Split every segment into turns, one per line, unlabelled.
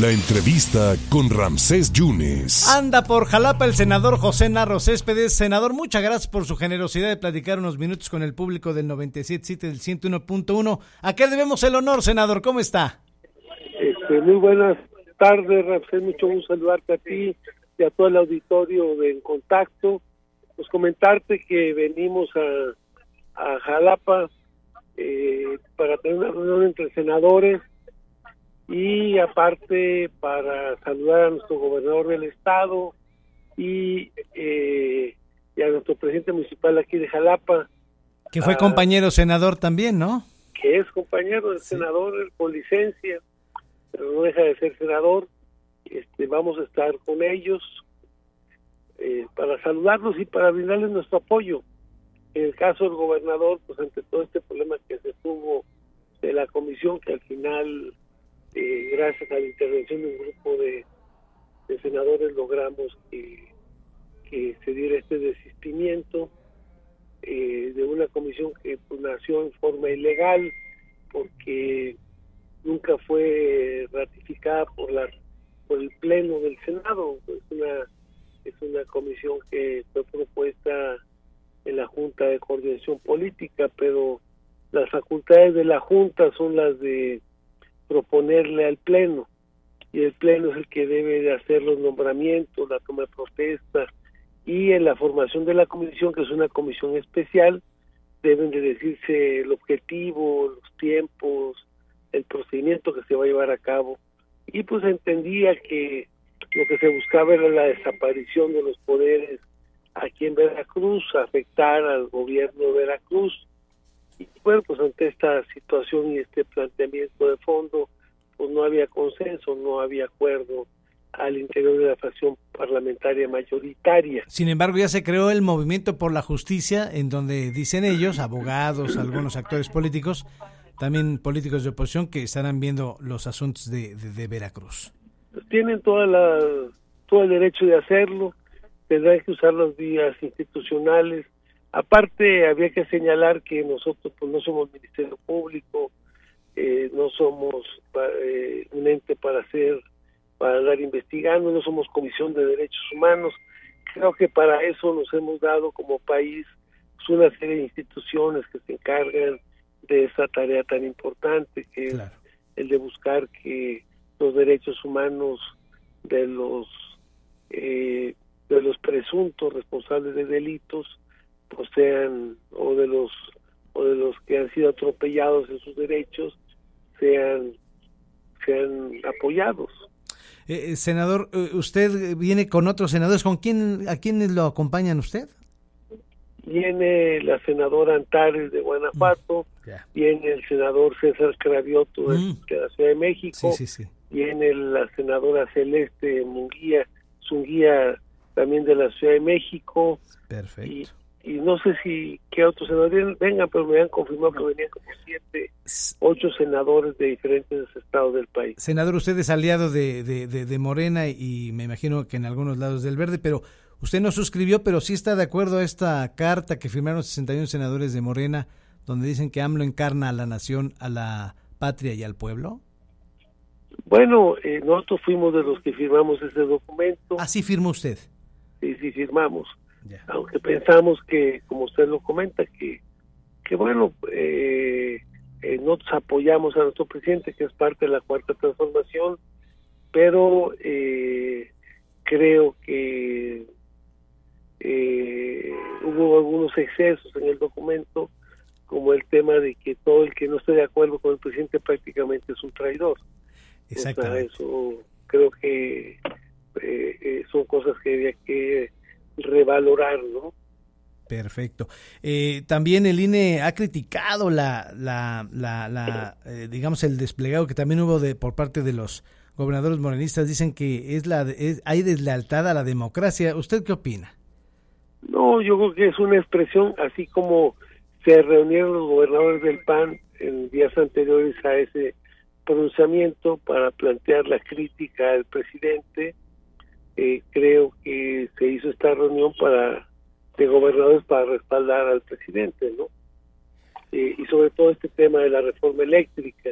La entrevista con Ramsés Yunes.
Anda por Jalapa el senador José Narro Céspedes. Senador, muchas gracias por su generosidad de platicar unos minutos con el público del 97.7 del 101.1. ¿A qué debemos el honor, senador? ¿Cómo está?
Este, muy buenas tardes, Ramsés. Mucho gusto saludarte a ti y a todo el auditorio de En Contacto. Pues comentarte que venimos a, a Jalapa eh, para tener una reunión entre senadores y aparte para saludar a nuestro gobernador del estado y, eh, y a nuestro presidente municipal aquí de Jalapa.
Que fue compañero senador también, ¿no?
Que es compañero del senador con licencia, pero no deja de ser senador. Este, vamos a estar con ellos eh, para saludarlos y para brindarles nuestro apoyo. En el caso del gobernador, pues ante todo este problema que se tuvo de la comisión, que al final gracias a la intervención de un grupo de, senadores logramos que, se diera este desistimiento eh, de una comisión que pues, nació en forma ilegal porque nunca fue ratificada por la por el pleno del senado. Es una es una comisión que fue propuesta en la junta de coordinación política pero las facultades de la junta son las de proponerle al Pleno y el Pleno es el que debe de hacer los nombramientos, la toma de protesta y en la formación de la comisión, que es una comisión especial, deben de decirse el objetivo, los tiempos, el procedimiento que se va a llevar a cabo. Y pues entendía que lo que se buscaba era la desaparición de los poderes aquí en Veracruz, afectar al gobierno de Veracruz y bueno, pues ante esta situación y este planteamiento de fondo, pues no había consenso, no había acuerdo al interior de la fracción parlamentaria mayoritaria.
Sin embargo, ya se creó el Movimiento por la Justicia, en donde dicen ellos, abogados, algunos actores políticos, también políticos de oposición, que estarán viendo los asuntos de, de, Veracruz.
Pues tienen toda la, todo el derecho de hacerlo, tendrán que usar las vías institucionales, Aparte, había que señalar que nosotros pues, no somos Ministerio Público, eh, no somos eh, un ente para hacer, para dar investigando, no somos Comisión de Derechos Humanos. Creo que para eso nos hemos dado como país pues, una serie de instituciones que se encargan de esa tarea tan importante que es el de buscar que los derechos humanos de los eh, de los presuntos responsables de delitos o sean o de los o de los que han sido atropellados en sus derechos sean sean apoyados.
Eh, eh senador, eh, usted viene con otros senadores. ¿Con quién, a quiénes lo acompañan usted?
Viene la senadora Antares de Guanajuato, mm, viene el senador César Cravioto mm. de, la Ciudad de México, viene la senadora Celeste Munguía, Zunguía también de la Ciudad de México.
Perfecto
y no sé si qué otros senadores vengan, pero me han confirmado que venían como siete, ocho senadores de diferentes estados del país.
Senador, usted es aliado de, de, Morena y me imagino que en algunos lados del Verde, pero usted no suscribió, pero sí está de acuerdo a esta carta que firmaron 61 senadores de Morena, donde dicen que AMLO encarna a la nación, a la patria y al pueblo.
Bueno, eh, nosotros fuimos de los que firmamos ese documento.
¿Así firmó usted?
Sí, sí, firmamos aunque pensamos que, como usted lo comenta, que, que bueno, eh, eh, nosotros apoyamos a nuestro presidente, que es parte de la cuarta transformación, pero eh, creo que hubo algunos excesos en el documento, como el tema de que todo el que no esté de acuerdo con el presidente prácticamente es un traidor.
Exactamente.
eso creo que son cosas que había que revalorar, ¿no?
Perfecto. Eh, también el INE ha criticado la, la, la, eh, digamos, el desplegado que también hubo de por parte de los gobernadores morenistas. Dicen que es la hay deslealtad a la democracia. ¿Usted qué opina?
No, yo creo que es una expresión, así como se reunieron los gobernadores del PAN en días anteriores a ese pronunciamiento para plantear la crítica al presidente eh, creo que se hizo esta reunión para de gobernadores para respaldar al presidente, ¿no? Eh, y sobre todo este tema de la reforma eléctrica,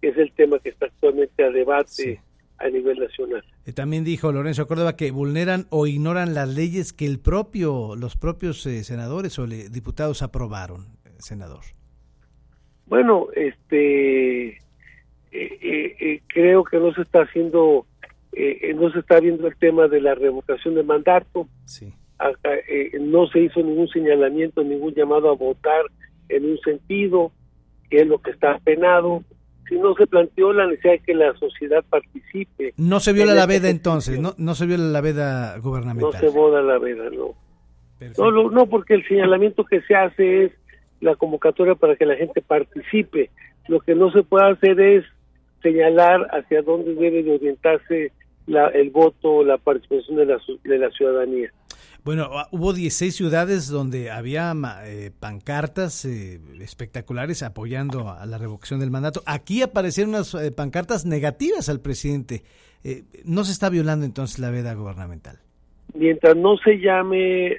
que es el tema que está actualmente a debate a nivel nacional.
Eh, también dijo Lorenzo Córdoba que vulneran o ignoran las leyes que el propio, los propios eh, senadores o diputados aprobaron, eh, senador.
Bueno, este, creo que no se está haciendo, no se está viendo el tema de la revocación de mandato.
Sí.
no se hizo ningún señalamiento, ningún llamado a votar en un sentido, que es lo que está penado si no se planteó la necesidad de que la sociedad participe.
No se viola la este veda entonces, no, no se viola la veda gubernamental.
No se voda la veda, no. No, no, porque el señalamiento que se hace es la convocatoria para que la gente participe. Lo que no se puede hacer es señalar hacia dónde debe de orientarse la, el voto, la participación de la, de la ciudadanía.
Bueno, ah, hubo 16 ciudades donde había eh, pancartas eh, espectaculares apoyando a la revocación del mandato. Aquí aparecieron unas eh, pancartas negativas al presidente. ¿No se está violando entonces la veda gubernamental?
Mientras no se llame...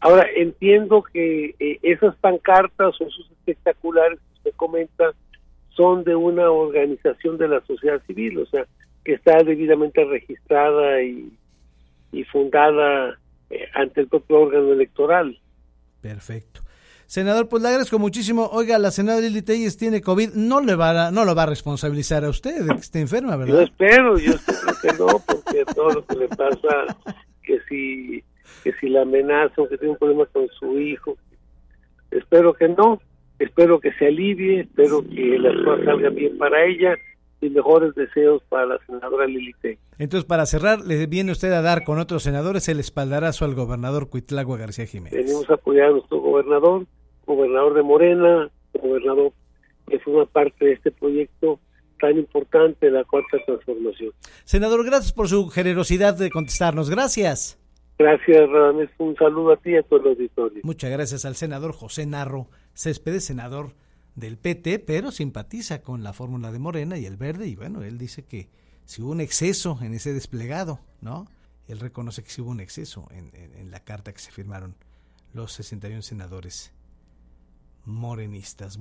ahora, entiendo que esas pancartas o esos espectaculares que usted comenta son de una organización de la sociedad civil, o sea, que está debidamente registrada y, y fundada eh, ante el propio órgano electoral.
Perfecto. Senador, pues le agradezco muchísimo. Oiga, la senadora Lili Telles tiene COVID, no le va a, no lo va a responsabilizar a usted de que esté enferma, ¿verdad?
Yo espero, yo espero que no, porque todo lo que le pasa, que si, que si la amenaza o que tiene un problema con su hijo, espero que no, espero que se alivie, espero que las cosas salgan bien para ella y mejores deseos para la senadora Lilite.
Entonces, para cerrar, ¿le viene usted a dar con otros senadores el espaldarazo al gobernador Cuitlagua García Jiménez?
Venimos a apoyar a nuestro gobernador, gobernador de Morena, gobernador que forma parte de este proyecto tan importante de la cuarta transformación.
Senador, gracias por su generosidad de contestarnos. Gracias.
Gracias, Radamés. Un saludo a ti y a todo el auditorio.
Muchas gracias al senador José Narro Céspedes, senador del PT, pero simpatiza con la fórmula de Morena y el verde, y bueno, él dice que si hubo un exceso en ese desplegado, ¿no? Él reconoce que si hubo un exceso en, en la carta que se firmaron los 61 senadores morenistas.